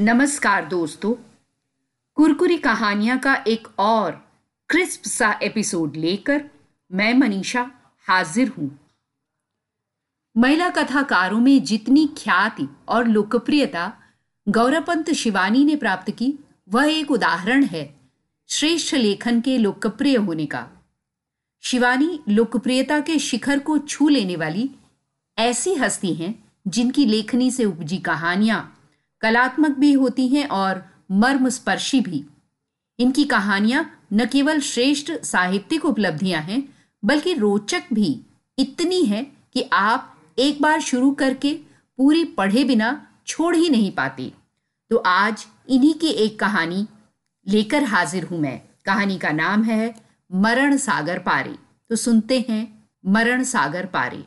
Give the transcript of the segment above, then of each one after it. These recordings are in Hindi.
नमस्कार दोस्तों। कुरकुरी कहानियाँ का एक और क्रिस्प सा एपिसोड लेकर मैं मनीषा हाजिर हूँ। महिला कथाकारों में जितनी ख्याति और लोकप्रियता गौरवपंत शिवानी ने प्राप्त की, वह एक उदाहरण है श्रेष्ठ लेखन के लोकप्रिय होने का। शिवानी लोकप्रियता के शिखर को छू लेने वाली ऐसी हस्ती हैं जिनकी लेखनी से उपजी कहानियाँ कलात्मक भी होती हैं और मर्म स्पर्शी भी। इनकी कहानियाँ न केवल श्रेष्ठ साहित्यिक उपलब्धियाँ हैं, बल्कि रोचक भी। इतनी है कि आप एक बार शुरू करके पूरी पढ़े बिना छोड़ ही नहीं पाते। तो आज इन्हीं की एक कहानी लेकर हाजिर हूँ मैं। कहानी का नाम है मरण सागर पारे। तो सुनते हैं मरण सागर पारे।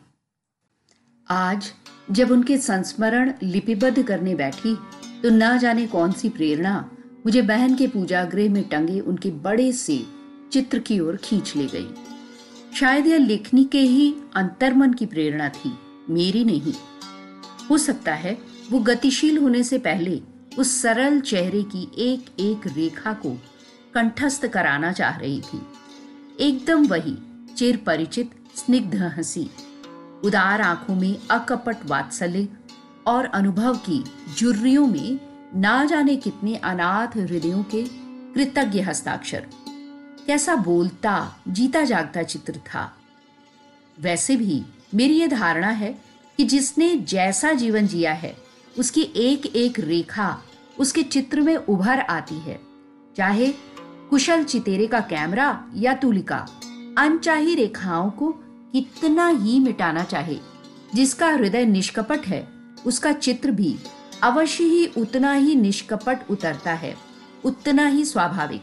आज जब उनके संस्मरण लिपिबद्ध करने बैठी तो न जाने कौन सी प्रेरणा मुझे बहन के पूजा गृह में टंगे उनके बड़े से चित्र की ओर खींच ले गई। शायद यह लेखनी के ही अंतर्मन की प्रेरणा थी, मेरी नहीं। हो सकता है वो गतिशील होने से पहले उस सरल चेहरे की एक एक रेखा को कंठस्थ कराना चाह रही थी। एकदम वही चिर परिचित स्निग्ध हँसी। उदार आँखों में अकपट वात्सल्य और अनुभव की जुर्रियों में ना जाने कितने अनाथ हृदयों के कृतज्ञ हस्ताक्षर। कैसा बोलता, जीता जागता चित्र था। वैसे भी मेरी यह धारणा है कि जिसने जैसा जीवन जिया है, उसकी एक एक रेखा उसके चित्र में उभर आती है। चाहे कुशल चितेरे का कैमरा या तुलिका, अनचाही रेखाओं को कितना ही मिटाना चाहे। जिसका हृदय निष्कपट है, उसका चित्र भी अवश्य ही उतना ही निष्कपट उतरता है, उतना ही स्वाभाविक।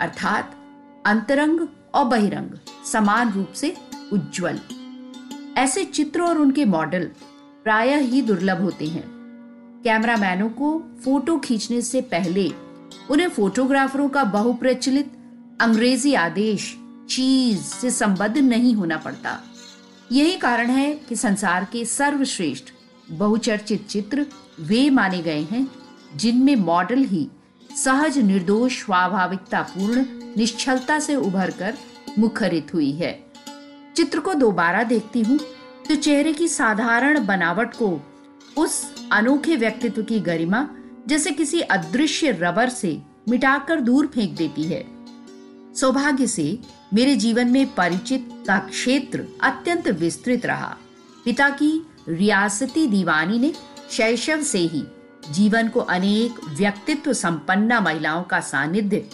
अर्थात अंतरंग और बहिरंग समान रूप से उज्जवल। ऐसे चित्र और उनके मॉडल प्रायः ही दुर्लभ होते हैं। कैमरामैनों को फ़ोटो खींचने से पहले उन्हें फोटोग्राफरों का बहुप्रचलित अंग्रेज़ी आदेश चीज़ से संबद्ध नहीं होना पड़ता। यही कारण है कि संसार के सर्वश्रेष्ठ, बहुचर्चित चित्र वे माने गए हैं, जिनमें मॉडल ही सहज, निर्दोष स्वाभाविकता पूर्ण निश्चलता से उभर कर मुखरित हुई है। चित्र को दोबारा देखती हूँ तो चेहरे की साधारण बनावट को उस अनोखे व्यक्तित्व की गरिमा, जैसे किसी अदृश्य रबर से मिटाकर दूर फेंक देती है। सौभाग्य से मेरे जीवन में परिचित का क्षेत्र अत्यंत विस्तृत रहा। पिता की रियासती दीवानी ने शैशव से ही जीवन को अनेक व्यक्तित्व संपन्न महिलाओं का सानिध्य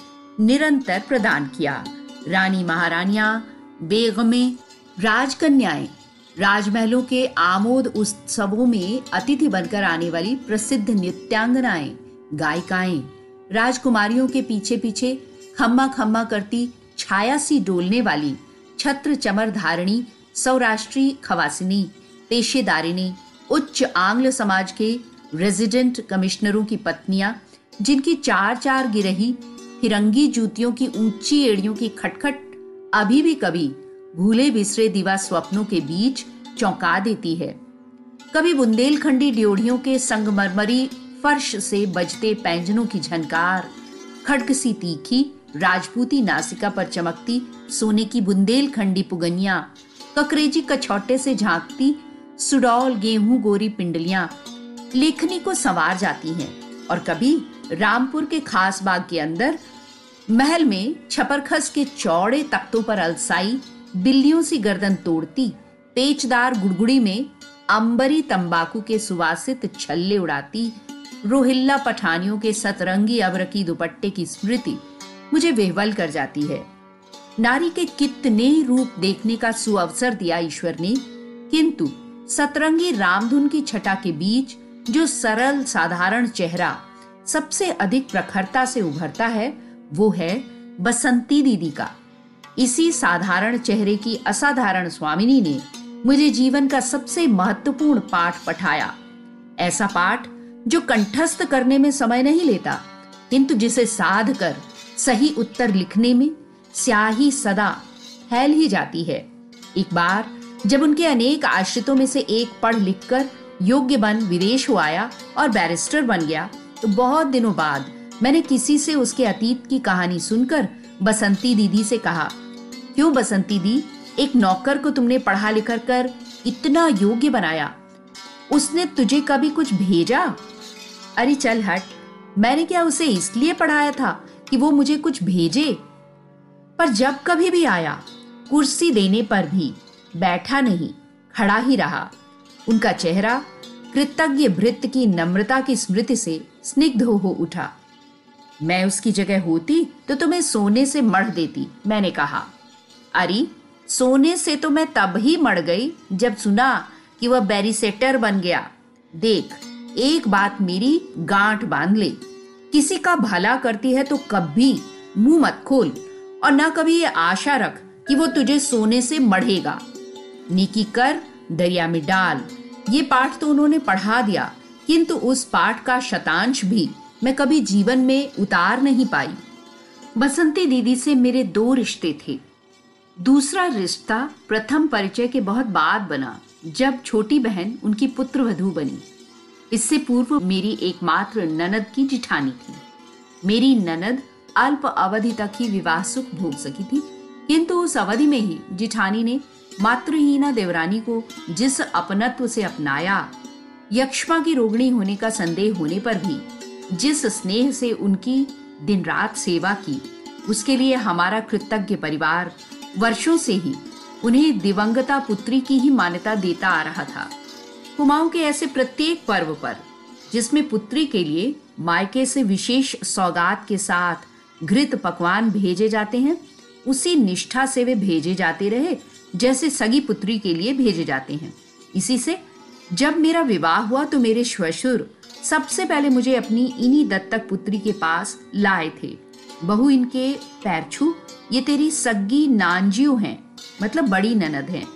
निरंतर प्रदान किया। रानी महारानिया, बेगमे, राजकन्याएँ, राजमहलों के आमोद उत्सवों में अतिथि बनकर आने वाली प्रसिद्ध नृत्यांगनाएँ, गायिकाएँ, राजकुमारियों के पीछे पीछे खम्मा खम्मा करती छाया सी डोलने वाली छत्र चमर धारणी, सौराष्ट्री खवासिनी, पेशेदारिनी, उच्च आंग्ल समाज के रेजिडेंट कमिश्नरों की पत्नियाँ, जिनकी चार चार गिरही फिरंगी जूतियों की ऊँची एड़ियों की खटखट अभी भी कभी भूले बिसरे दिवा स्वप्नों के बीच चौंका देती है। कभी बुंदेलखंडी ड्योढ़ियों के संगमरमरी फर्श से बजते पैंजनों की झनकार, खड़क सी तीखी राजपूती नासिका पर चमकती सोने की बुंदेलखंडी पुगनिया, ककरेजी कछौटे से झांकती सुडौल गेहूँ गोरी पिंडलियाँ, लेखनी को संवार जाती हैं और कभी रामपुर के खास बाग के अंदर महल में छपरखस के चौड़े तख्तों पर अलसाई, बिल्लियों सी गर्दन तोड़ती पेचदार गुड़गुड़ी में अंबरी तंबाकू के सुवासित छल्ले उड़ाती, रोहिल्ला पठानियों के सतरंगी अब्र की दुपट्टे की स्मृति मुझे वेहवल कर जाती है। नारी के कितने रूप देखने का सुअवसर दिया ईश्वर ने, किंतु सतरंगी रामधुन की छटा के बीच जो सरल साधारण चेहरा सबसे अधिक प्रखरता से उभरता है, वो है बसंती दीदी का। इसी साधारण चेहरे की असाधारण स्वामिनी ने मुझे जीवन का सबसे महत्वपूर्ण पाठ पठाया। ऐसा पाठ जो कंठस्थ करने में समय नहीं लेता, किंतु जिसे साध कर सही उत्तर लिखने में स्याही सदा फैल ही जाती है। एक बार, जब उनके अनेक आश्रितों में से एक पढ़ लिखकर योग्य बन, विदेश हो आया और बैरिस्टर बन गया तो बहुत दिनों बाद मैंने किसी से उसके अतीत की कहानी सुनकर बसंती दीदी से कहा, क्यों बसंती दी, एक नौकर को तुमने पढ़ा लिखा कर इतना योग्य बनाया। उसने तुझे कभी कुछ भेजा? अरे चल हट, मैंने क्या उसे इसलिए पढ़ाया था? कि वो मुझे कुछ भेजे। पर जब कभी भी आया, कुर्सी देने पर भी बैठा नहीं, खड़ा ही रहा। उनका चेहरा कृतज्ञ भृत की नम्रता की स्मृति से स्निग्ध हो उठा। मैं उसकी जगह होती तो तुम्हें सोने से मढ़ देती, मैंने कहा। अरे, सोने से तो मैं तब ही मर गई जब सुना कि वह बैरिसेटर बन गया। देख, एक बात मेरी गांठ बाँध ले। किसी का भला करती है तो कभी मुँह मत खोल और ना कभी ये आशा रख कि वो तुझे सोने से मढ़ेगा। निकी कर, दरिया में डाल। ये पाठ तो उन्होंने पढ़ा दिया, किंतु उस पाठ का शतांश भी मैं कभी जीवन में उतार नहीं पाई। बसंती दीदी से मेरे दो रिश्ते थे। दूसरा रिश्ता प्रथम परिचय के बहुत बाद बना, जब छोटी बहन उनकी पुत्र वधु बनी। इससे पूर्व मेरी एकमात्र ननद की जिठानी थी। मेरी ननद अल्प अवधि तक ही विवाह सुख भोग सकी थी, किंतु उस अवधि में ही जिठानी ने मातृहीना देवरानी को जिस अपनत्व से अपनाया, यक्षमा की रोगणी होने का संदेह होने पर भी जिस स्नेह से उनकी दिन रात सेवा की, उसके लिए हमारा कृतज्ञ परिवार वर्षों से ही उन्हें दिवंगता पुत्री की ही मान्यता देता आ रहा था। कुमाऊं के ऐसे प्रत्येक पर्व पर, जिसमें पुत्री के लिए मायके से विशेष सौगात के साथ घृत पकवान भेजे जाते हैं, उसी निष्ठा से वे भेजे जाते रहे, जैसे सगी पुत्री के लिए भेजे जाते हैं। इसी से, जब मेरा विवाह हुआ तो मेरे श्वशुर सबसे पहले मुझे अपनी इन्हीं दत्तक पुत्री के पास लाए थे। बहु इनके पैर छू ये तेरी सग्गी नानजियो हैं मतलब बड़ी ननद हैं।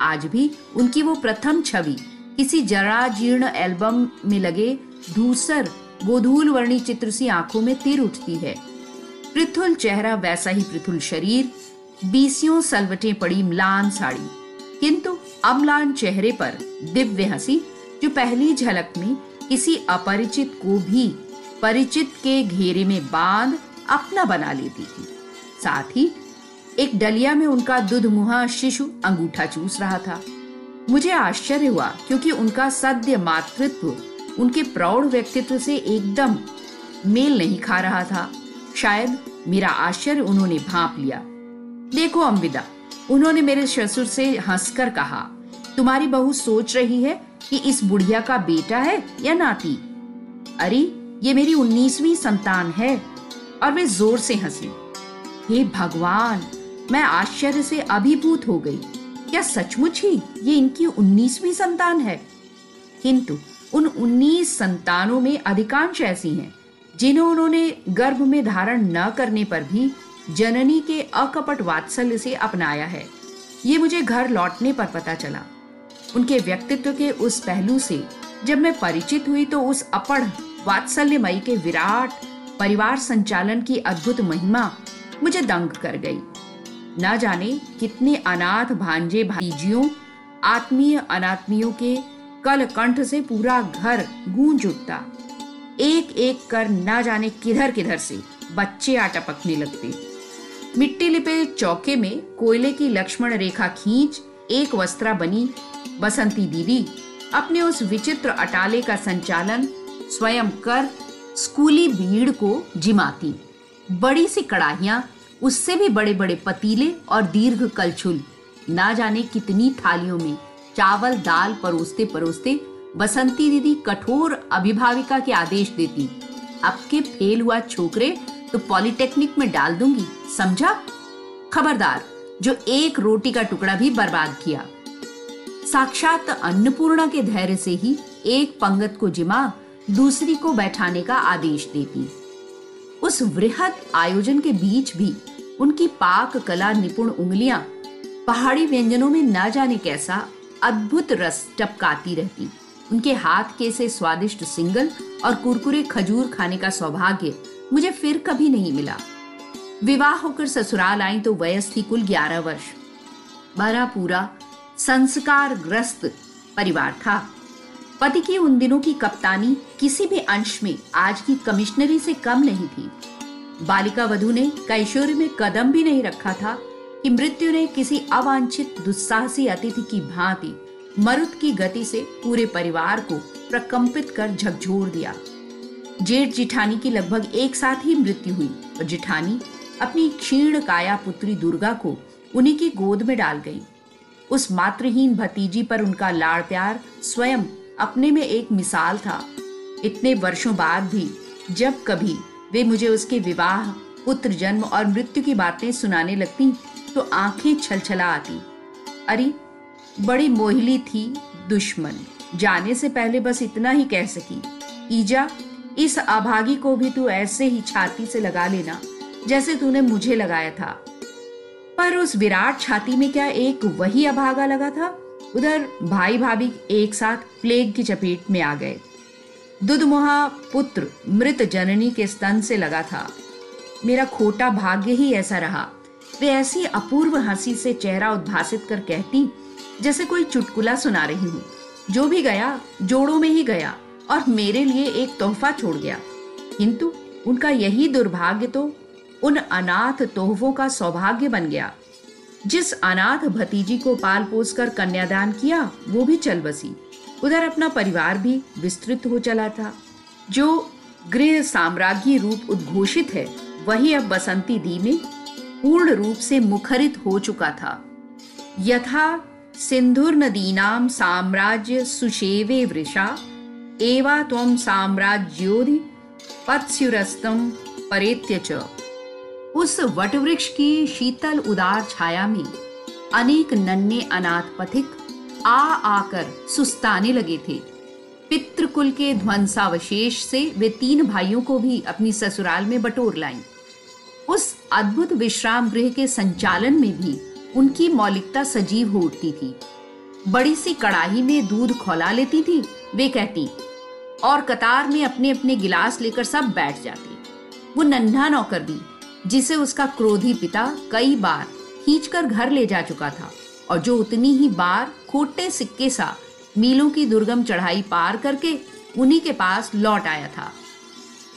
आज भी उनकी वो प्रथम छवि किसी जरा जीर्ण एल्बम में लगे धूसर, गोधूल वर्णी चित्र सी आँखों में तिर उठती है। पृथुल चेहरा वैसा ही पृथुल शरीर, बीसियों सलवटें पड़ी म्लान साड़ी। किंतु अम्लान चेहरे पर दिव्य हँसी, जो पहली झलक में किसी अपरिचित को भी परिचित के घेरे में बाँध अपना बना लेती थी। साथ ही एक डलिया में उनका दुध मुहा शिशु अंगूठा चूस रहा था। मुझे आश्चर्य हुआ क्योंकि उनका सद्य मातृत्व, उनके प्रौढ़ व्यक्तित्व से एकदम मेल नहीं खा रहा था। शायद मेरा आश्चर्य उन्होंने भाप लिया। देखो अम्बिदा उन्होंने मेरे ससुर से हंसकर कहा, तुम्हारी बहू सोच रही है कि इस बुढ़िया का बेटा है या नाती? अरे, ये मेरी उन्नीसवी संतान है और वे ज़ोर से हँसी। हे भगवान, मैं आश्चर्य से अभिभूत हो गई। क्या सचमुच ही ये इनकी उन्नीसवीं संतान है? किंतु उन उन्नीस संतानों में अधिकांश ऐसी हैं, जिन्हें उन्होंने गर्भ में धारण न करने पर भी जननी के अकपट वात्सल्य से अपनाया है। ये मुझे घर लौटने पर पता चला। उनके व्यक्तित्व के उस पहलू से जब मैं परिचित हुई तो उस अपढ़, वात्सल्यमयी के विराट, परिवार संचालन की अद्भुत महिमा मुझे दंग कर गई। न जाने कितने अनाथ भांजे भाईजियों, आत्मीय अनात्मियों के कल कंठ से पूरा घर गूंज उठता। एक एक कर न जाने किधर किधर से बच्चे आटपकने लगते। मिट्टी लिपे चौके में कोयले की लक्ष्मण रेखा खींच एक वस्त्रा बनी बसंती दीदी अपने उस विचित्र अटाले का संचालन स्वयं कर स्कूली भीड़ को जिमाती। बड़ी सी कड़ाहियाँ उससे भी बड़े बड़े पतीले और दीर्घ कलछुल। ना जाने कितनी थालियों में चावल, दाल परोसते परोसते बसंती दीदी कठोर अभिभाविका के आदेश देती, अब के फेल हुआ छोकरे तो पॉलिटेक्निक में डाल दूँगी, समझा? खबरदार, जो एक रोटी का टुकड़ा भी बर्बाद किया। साक्षात अन्नपूर्णा के धैर्य से ही एक पंगत को जिमा दूसरी को बैठाने का आदेश देती। उस वृहद आयोजन के बीच भी उनकी पाक कला निपुण उंगलियाँ पहाड़ी व्यंजनों में न जाने कैसा अद्भुत रस टपकाती रहती। उनके हाथ के से स्वादिष्ट सिंगल और कुरकुरे खजूर खाने का सौभाग्य मुझे फिर कभी नहीं मिला। विवाह होकर ससुराल आई तो वयस थी कुल ग्यारह वर्ष। भरा पूरा संस्कार ग्रस्त परिवार था। पति की उन दिनों की कप्तानी किसी भी अंश में आज की कमिश्नरी से कम नहीं थी। बालिका वधु ने कैशोरी में कदम भी नहीं रखा था कि मृत्यु ने किसी अवांछित दुस्साहसी अतिथि की भांति मरुत की गति से पूरे परिवार को प्रकंपित कर झकझोर दिया। जेठ जिठानी की लगभग एक साथ ही मृत्यु हुई और जिठानी अपनी क्षीण काया पुत्री दुर्गा को उन्हीं की गोद में डाल गई। उस मातृहीन भतीजी पर उनका लाड़ प्यार स्वयं अपने में एक मिसाल था। इतने वर्षों बाद भी, जब कभी वे मुझे उसके विवाह, पुत्र जन्म और मृत्यु की बातें सुनाने लगती तो आँखें छलछला आती अरे, बड़ी मोहिली थी दुश्मन। जाने से पहले बस इतना ही कह सकी, ईजा, इस अभागी को भी तू ऐसे ही छाती से लगा लेना, जैसे तूने मुझे लगाया था। पर उस विराट छाती में क्या एक वही अभागा लगा था? उधर भाई भाभी एक साथ प्लेग की चपेट में आ गए। दुधमुहा पुत्र मृत जननी के स्तन से लगा था। मेरा खोटा भाग्य ही ऐसा रहा। वे ऐसी अपूर्व हँसी से चेहरा उद्भासित कर कहती, जैसे कोई चुटकुला सुना रही हूँ। जो भी गया, जोड़ों में ही गया और मेरे लिए एक तोहफा छोड़ गया। किंतु उनका यही दुर्भाग्य तो उन अनाथ तोहफों का सौभाग्य बन गया। जिस अनाथ भतीजी को पाल पोस कर कन्यादान किया, वो भी चल बसी उधर अपना परिवार भी विस्तृत हो चला था। जो गृह साम्राज्य रूप उद्घोषित है, वही अब बसंती दी में पूर्ण रूप से मुखरित हो चुका था। यथा सिंधुर नदीनाम साम्राज्य सुशेवे वृषा, एवा त्वम साम्राज्योधि पत्स्युरस्तम परेत्य च। उस वटवृक्ष की शीतल उदार छाया में अनेक नन्हे अनाथ पथिक आ आकर सुस्ताने लगे थे। पितृकुल के ध्वंसावशेष से वे तीन भाइयों को भी अपनी ससुराल में बटोर लाई। उस अद्भुत विश्राम गृह के संचालन में भी उनकी मौलिकता सजीव हो उठती थी। बड़ी सी कड़ाही में दूध खौला लेती थी, वे कहती, और कतार में अपने अपने गिलास लेकर सब बैठ जाते। वो नन्हा नौकर भी जिसे उसका क्रोधी पिता कई बार खींचकर घर ले जा चुका था और जो उतनी ही बार खोटे सिक्के सा मीलों की दुर्गम चढ़ाई पार करके उन्हीं के पास लौट आया था।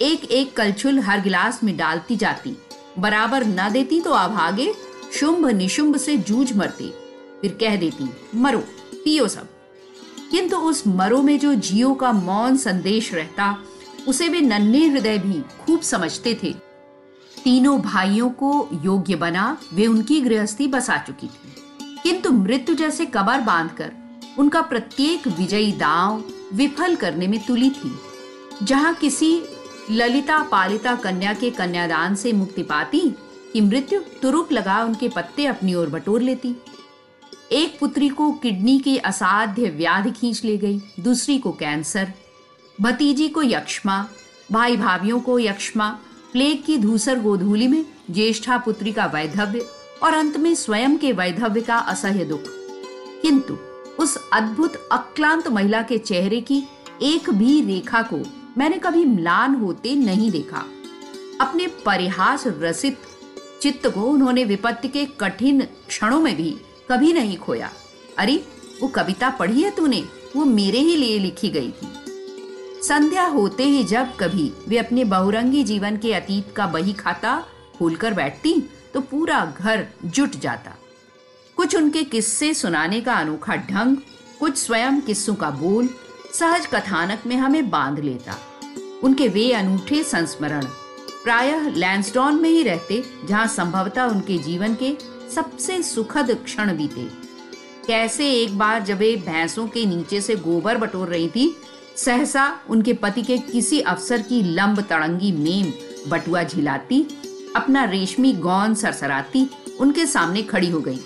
एक एक कलछुल हर गिलास में डालती जाती, बराबर न देती तो अभागे शुंभ निशुंभ से जूझ मरती, फिर कह देती, मरो, पियो सब। किंतु उस मरो में जो जियो का मौन संदेश रहता, उसे वे नन्हे हृदय भी खूब समझते थे। तीनों भाइयों को योग्य बना, वे उनकी गृहस्थी बसा चुकी थी। किंतु मृत्यु जैसे कबर बांधकर, उनका प्रत्येक विजयी दांव विफल करने में तुली थी। जहाँ किसी ललिता पालिता कन्या के कन्यादान से मुक्ति पाती, कि मृत्यु तुरुप लगा उनके पत्ते अपनी ओर बटोर लेती। एक पुत्री को किडनी की असाध्य व्याधि खींच ले गई, दूसरी को कैंसर, भतीजी को यक्षमा भाई भाभीियों को यक्षमा प्लेग की धूसर गोधूली में ज्येष्ठा पुत्री का वैधव्य और अंत में स्वयं के वैधव्य का असह्य दुख। किंतु उस अद्भुत, अक्लांत महिला के चेहरे की एक भी रेखा को मैंने कभी म्लान होते नहीं देखा। अपने परिहास रसित चित्त को उन्होंने विपत्ति के कठिन क्षणों में भी कभी नहीं खोया। अरे, वो कविता पढ़ी है तूने? वो मेरे ही लिए लिखी गई थी। संध्या होते ही जब कभी वे अपने बहुरंगी जीवन के अतीत का बही खाता खोलकर बैठती तो पूरा घर जुट जाता। कुछ उनके किस्से सुनाने का अनोखा ढंग, कुछ स्वयं किस्सों का बोल, सहज कथानक में हमें बाँध लेता। उनके वे अनूठे संस्मरण, प्रायः लैंसडॉन में ही रहते, जहाँ संभवतः उनके जीवन के सबसे सुखद क्षण बीते। कैसे एक बार जब वे भैंसों के नीचे से गोबर बटोर रही थी सहसा उनके पति के किसी अफसर की लंब तड़ंगी मेम बटुआ झिलाती, अपना रेशमी गौन सरसराती, उनके सामने खड़ी हो गई।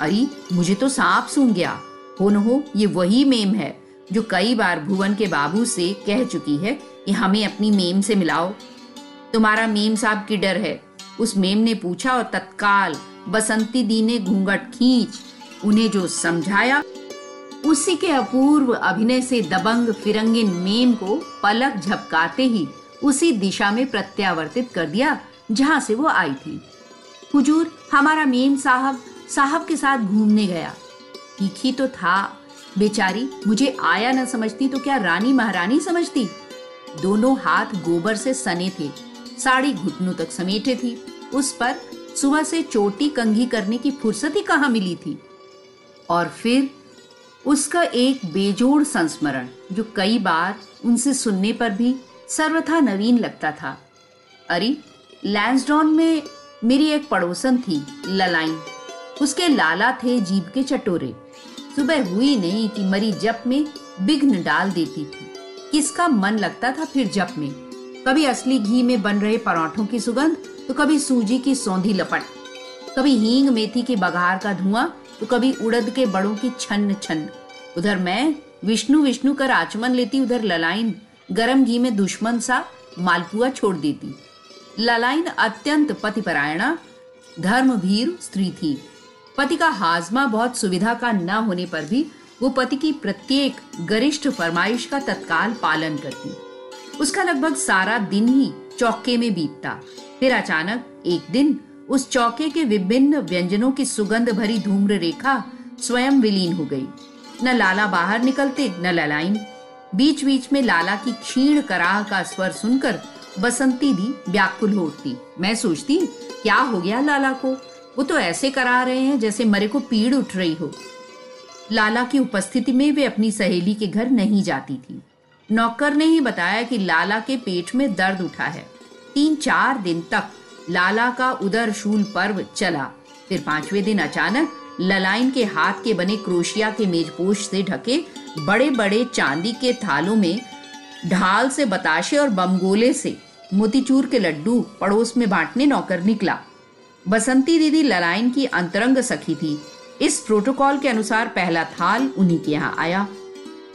अरे, मुझे तो सांप सूंघ गया। हो न हो, ये वही मेम है जो कई बार भुवन के बाबू से कह चुकी है कि हमें अपनी मेम से मिलाओ। तुम्हारा मेम साहब की डर है। उस मेम ने पूछा और तत्काल बसंती दी ने घूंघट खींच, उन्हें जो समझाया उसी के अपूर्व अभिनय से दबंग फिरंगिन मेम को पलक झपकाते ही उसी दिशा में प्रत्यावर्तित कर दिया, जहाँ से वो आई थी। हुजूर, हमारा मेम साहब साहब के साथ घूमने गया। तीखी तो था। बेचारी, मुझे आया न समझती तो क्या रानी महारानी समझती? दोनों हाथ गोबर से सने थे। साड़ी घुटनों तक समेटे थी। उस पर सुबह से चोटी कंघी करने की फुर्सत ही कहाँ मिली थी? और फिर उसका एक बेजोड़ संस्मरण, जो कई बार उनसे सुनने पर भी सर्वथा नवीन लगता था। अरे, लैंसडॉन में मेरी एक पड़ोसन थी, ललाइन। उसके लाला थे जीभ के चटोरे। सुबह हुई नहीं कि मरी जप में विघ्न डाल देती थी। किसका मन लगता था फिर जप में? कभी असली घी में बन रहे पराठों की सुगंध तो कभी सूजी की सौंधी लपट। कभी हींग मेथी के बघार का धुआँ तो कभी उड़द के बड़ों की छन्न छन्न। उधर मैं, विष्णु विष्णु कर आचमन लेती, उधर ललाइन गरम घी में दुश्मन सा मालपुआ छोड़ देती। ललाइन अत्यंत पतिपरायणा, धर्मभीर स्त्री थी। पति का हाजमा बहुत सुविधा का न होने पर भी वो पति की प्रत्येक गरिष्ठ फरमाइश का तत्काल पालन करती। उसका लगभग सारा दिन ही चौके में बीतता। फिर अचानक एक दिन उस चौके के विभिन्न व्यंजनों की सुगंध भरी धूम्र रेखा स्वयं विलीन हो गई। न लाला बाहर निकलते, न ललाइन बीच बीच में लाला की क्षीण कराह का स्वर सुनकर बसंती दी व्याकुल होती। मैं सोचती, क्या हो गया लाला को? वो तो ऐसे करा रहे हैं जैसे मरे को पीड़ उठ रही हो। लाला की उपस्थिति में वे अपनी सहेली के घर नहीं जाती थी। नौकर ने ही बताया कि लाला के पेट में दर्द उठा है। तीन चार दिन तक लाला का उदर शूल पर्व चला। फिर पाँचवें दिन अचानक ललाइन के हाथ के बने क्रोशिया के मेजपोश से ढके बड़े बड़े चांदी के थालों में ढाल से बताशे और बमगोले से मोतीचूर के लड्डू पड़ोस में बांटने नौकर निकला। बसंती दीदी ललाइन की अंतरंग सखी थी। इस प्रोटोकॉल के अनुसार पहला थाल उन्हीं के यहाँ आया।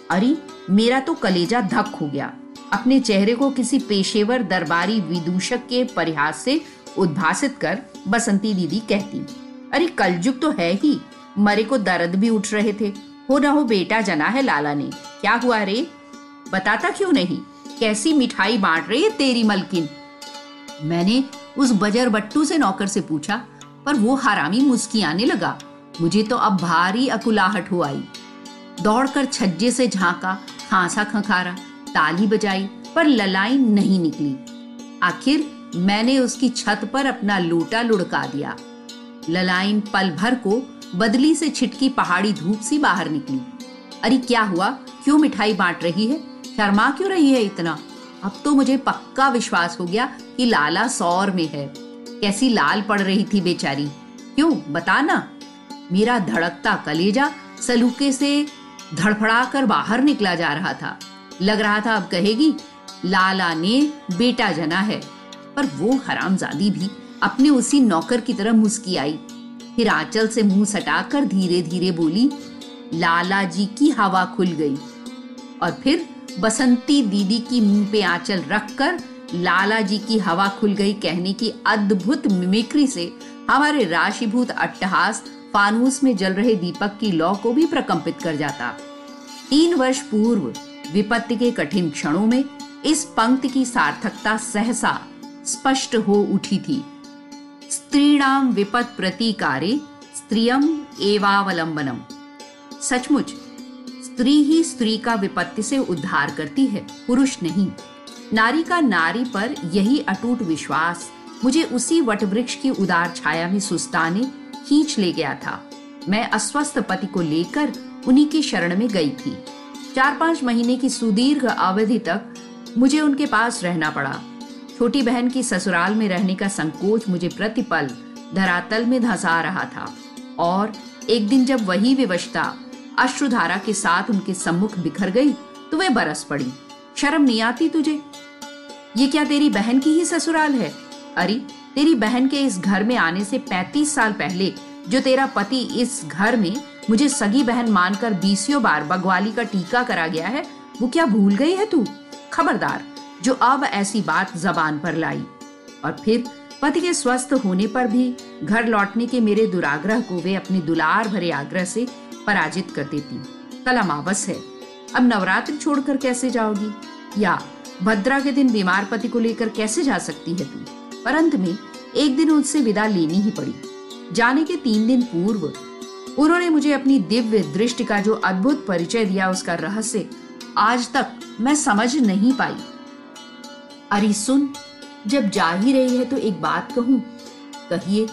अरे, मेरा तो कलेजा धक हो गया। अपने चेहरे को किसी पेशेवर, दरबारी, विदूषक के परिहास से उद्भासित कर बसंती दीदी कहती, अरे कलजुग तो है ही। मरे को दर्द भी उठ रहे थे। हो ना हो, बेटा जना है लाला ने। क्या हुआ रे? बताता क्यों नहीं? कैसी मिठाई बांट रही है तेरी मलकिन? मैंने उस बजर बट्टू से नौकर से पूछा, पर वो हरामी मुस्कियाने लगा। मुझे तो अब भारी अकुलाहट हो आई। दौड़कर छज्जे से झांका, खांसा खंखारा, ताली बजाई, पर ललाई नहीं निकली। आखिर मैंने उसकी छत पर अपना लोटा लुढ़का दिया। ललाइन पल भर को बदली से छिटकी पहाड़ी धूप सी बाहर निकली। अरे क्या हुआ? क्यों मिठाई बांट रही है? शर्मा क्यों रही है इतना? अब तो मुझे पक्का विश्वास हो गया कि लाला सौर में है। कैसी लाल पड़ रही थी बेचारी। क्यों? बता ना। मेरा धड़कता कलेजा सलूके से धड़फड़ा कर बाहर निकला जा रहा था। लग रहा था अब कहेगी, लाला ने बेटा जना है। पर वो हरामजादी भी अपने उसी नौकर की तरह मुस्की आई फिर आंचल से मुँह सटाकर धीरे धीरे बोली, लाला जी की हवा खुल गई। और फिर बसंती दीदी की मुँह पे आंचल रखकर, लाला जी की हवा खुल गई कहने की अद्भुत मिमिक्री से हमारे राशिभूत अट्टहास फानूस में जल रहे दीपक की लौ को भी प्रकंपित कर जाता। तीन वर्ष पूर्व विपत्ति के कठिन क्षणों में इस पंक्ति की सार्थकता सहसा स्पष्ट हो उठी थी। स्त्रीणाम विपत प्रतिकारे स्त्रियम एवावलंबनम सचमुच, स्त्री ही स्त्री का विपत्ति से उद्धार करती है, पुरुष नहीं। नारी का नारी पर यही अटूट विश्वास, मुझे उसी वटवृक्ष की उदार छाया में सुस्ताने खींच ले गया था। मैं अस्वस्थ पति को लेकर उन्हीं की शरण में गई थी। चार पाँच महीने की सुदीर्घ अवधि तक मुझे उनके पास रहना पड़ा। छोटी बहन की ससुराल में रहने का संकोच मुझे प्रतिपल धरातल में धंसा रहा था। और एक दिन जब वही विवशता अश्रुधारा के साथ उनके सम्मुख बिखर गई तो वे बरस पड़ी। शर्म नहीं आती तुझे? ये क्या तेरी बहन की ही ससुराल है? अरे, तेरी बहन के इस घर में आने से पैतीस साल पहले जो तेरा पति इस घर में मुझे सगी बहन मानकर बीसियों बार बगवाली का टीका करा गया है, वो क्या भूल गई है तू? खबरदार जो अब ऐसी बात जबान पर लाई। और फिर पति के स्वस्थ होने पर भी घर लौटने के मेरे दुराग्रह को वे अपने दुलार भरे आग्रह से पराजित कर देती। कल अमावस है। अब नवरात्र छोड़कर कैसे जाओगी? या भद्रा के दिन बीमार पति को लेकर कैसे जा सकती है तू? पर अंत में एक दिन उनसे विदा लेनी ही पड़ी। जाने के तीन दिन पूर्व उन्होंने मुझे अपनी दिव्य दृष्टि का जो अद्भुत परिचय दिया उसका रहस्य आज तक मैं समझ नहीं पाई। अरे सुन, जब जा ही रही है तो एक बात कहूँ। कहिए,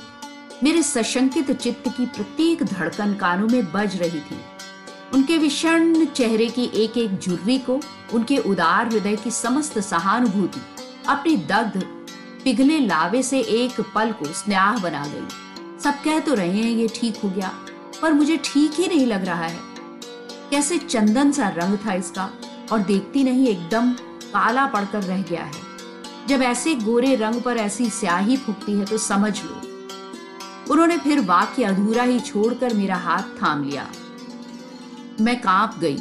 मेरे सशंकित चित्त की प्रत्येक धड़कन कानों में बज रही थी। उनके विषण चेहरे की एक एक झुर्री को उनके उदार हृदय की समस्त सहानुभूति, अपनी दग्ध, पिघले लावे से एक पल को स्नेह बना गई। सब कह तो रहे हैं, ये ठीक हो गया, पर मुझे ठीक ही नहीं लग रहा है। कैसे चंदन सा रंग था इसका, और देखती नहीं, एकदम काला पड़कर रह गया है। जब ऐसे गोरे रंग पर ऐसी स्याही फूकती है तो समझ लो। उन्होंने फिर वाक्य अधूरा ही छोड़कर मेरा हाथ थाम लिया। मैं काँप गई।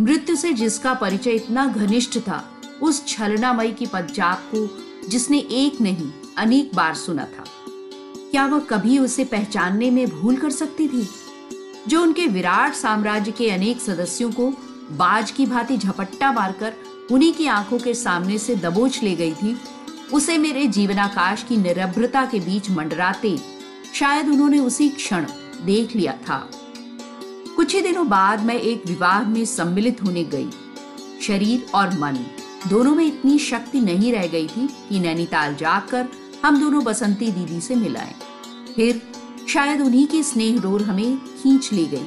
मृत्यु से जिसका परिचय इतना घनिष्ठ था, उस छलनामयी की पदचाप को जिसने एक नहीं, अनेक बार सुना था। क्या वह कभी उसे पहचानने में भूल कर सकती थी? जो उनके विराट साम्राज्य के अनेक सदस्यों को बाज की भांति झपट्टा मारकर उन्हीं की आँखों के सामने से दबोच ले गई थी। उसे मेरे जीवनाकाश की निरभ्रता के बीच मंडराते शायद उन्होंने उसी क्षण देख लिया था। कुछ ही दिनों बाद मैं एक विवाह में सम्मिलित होने गई। शरीर और मन दोनों में इतनी शक्ति नहीं रह गई थी कि नैनीताल जाकर हम दोनों बसंती दीदी से मिलाए। फिर शायद उन्हीं की स्नेह डोर हमें खींच ली गई।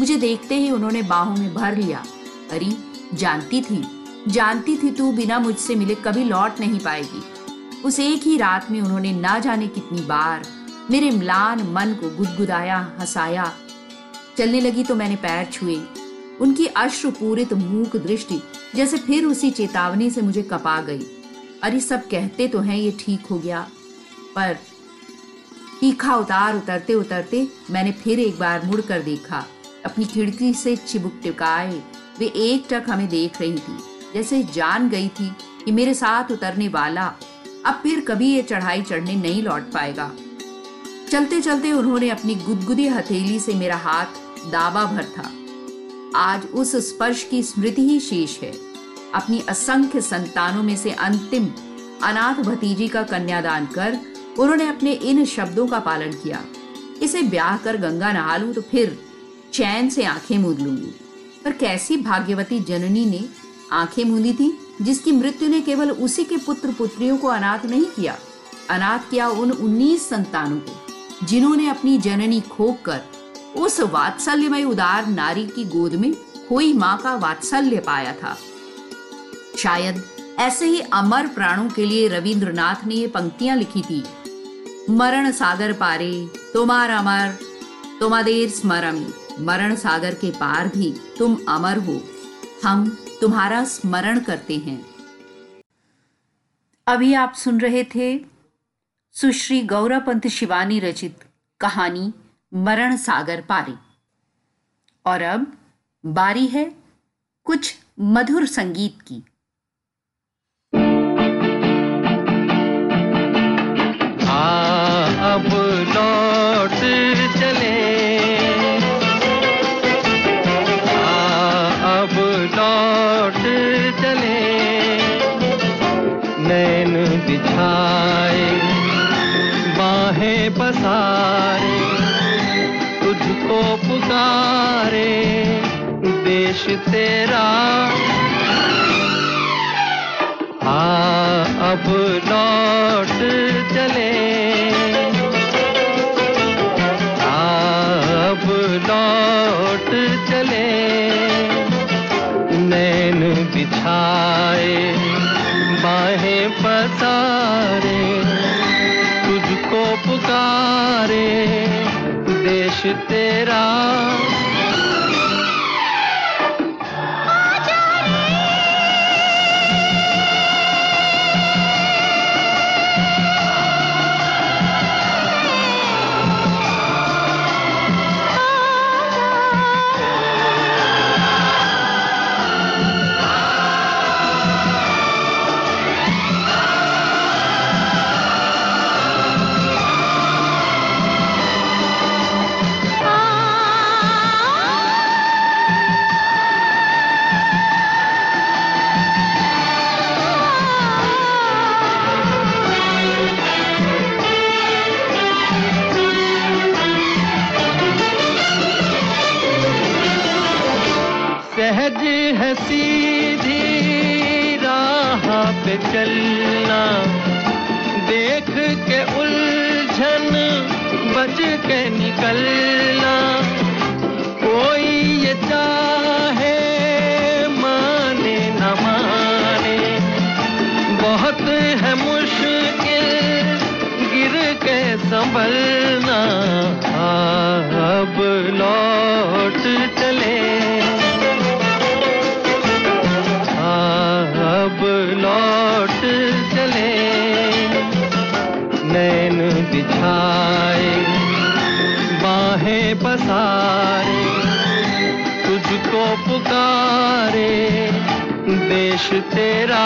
मुझे देखते ही उन्होंने बाहों में भर लिया। अरे, जानती थी। जानती थी तू बिना मुझसे मिले कभी लौट नहीं पाएगी। उस एक ही रात में उन्होंने ना जाने कितनी बार मेरे म्लान मन को गुदगुदाया, हंसाया। चलने लगी तो मैंने पैर छुए। उनकी अश्रुपूरित मूक दृष्टि जैसे फिर उसी चेतावनी से मुझे कपा गई। अरे सब कहते तो हैं ये ठीक हो गया, पर तीखा उतार उतरते उतरते मैंने फिर एक बार मुड़ कर देखा। अपनी खिड़की से चिबुक टिकाए वे एक टक हमें देख रही थी। जैसे जान गई थी कि मेरे साथ उतरने वाला अब फिर कभी ये चढ़ाई चढ़ने नहीं लौट पाएगा। चलते चलते उन्होंने अपनी गुदगुदी हथेली से मेरा हाथ दाबा भर था। आज उस स्पर्श की स्मृति ही शेष है। अपनी असंख्य संतानों में से अंतिम अनाथ भतीजी का कन्यादान कर उन्होंने अपने इन शब्दों का पालन किया। इसे ब्याह कर गंगा नहा लू तो फिर चैन से आँखें मूंद लूँगी। पर कैसी भाग्यवती जननी ने आँखें मूंदी थी, जिसकी मृत्यु ने केवल उसी के पुत्र पुत्रियों को अनाथ नहीं किया। अनाथ किया उन उन्नीस संतानों को, जिन्होंने अपनी जननी खोक कर उस वात्सल्यमय उदार नारी की गोद में कोई माँ का वात्सल्य पाया था। शायद ऐसे ही अमर प्राणों के लिए रविंद्रनाथ ने ये पंक्तियाँ लिखी थी, मरण सागर पारे, तुम्हार अमर तुमादेर स्मरम, मरण सागर के पार भी तुम अमर हो। हम तुम्हारा स्मरण करते हैं। अभी आप सुन रहे थे सुश्री गौरापंत शिवानी रचित कहानी मरण सागर पारी। और अब बारी है कुछ मधुर संगीत की। उलझन बच के निकलना। कोई ये चाहे, माने न माने। बहुत है मुश्किल गिर के संभलना। अब लौट बिछाए बाहें पसारे तुझको पुकारे देश तेरा।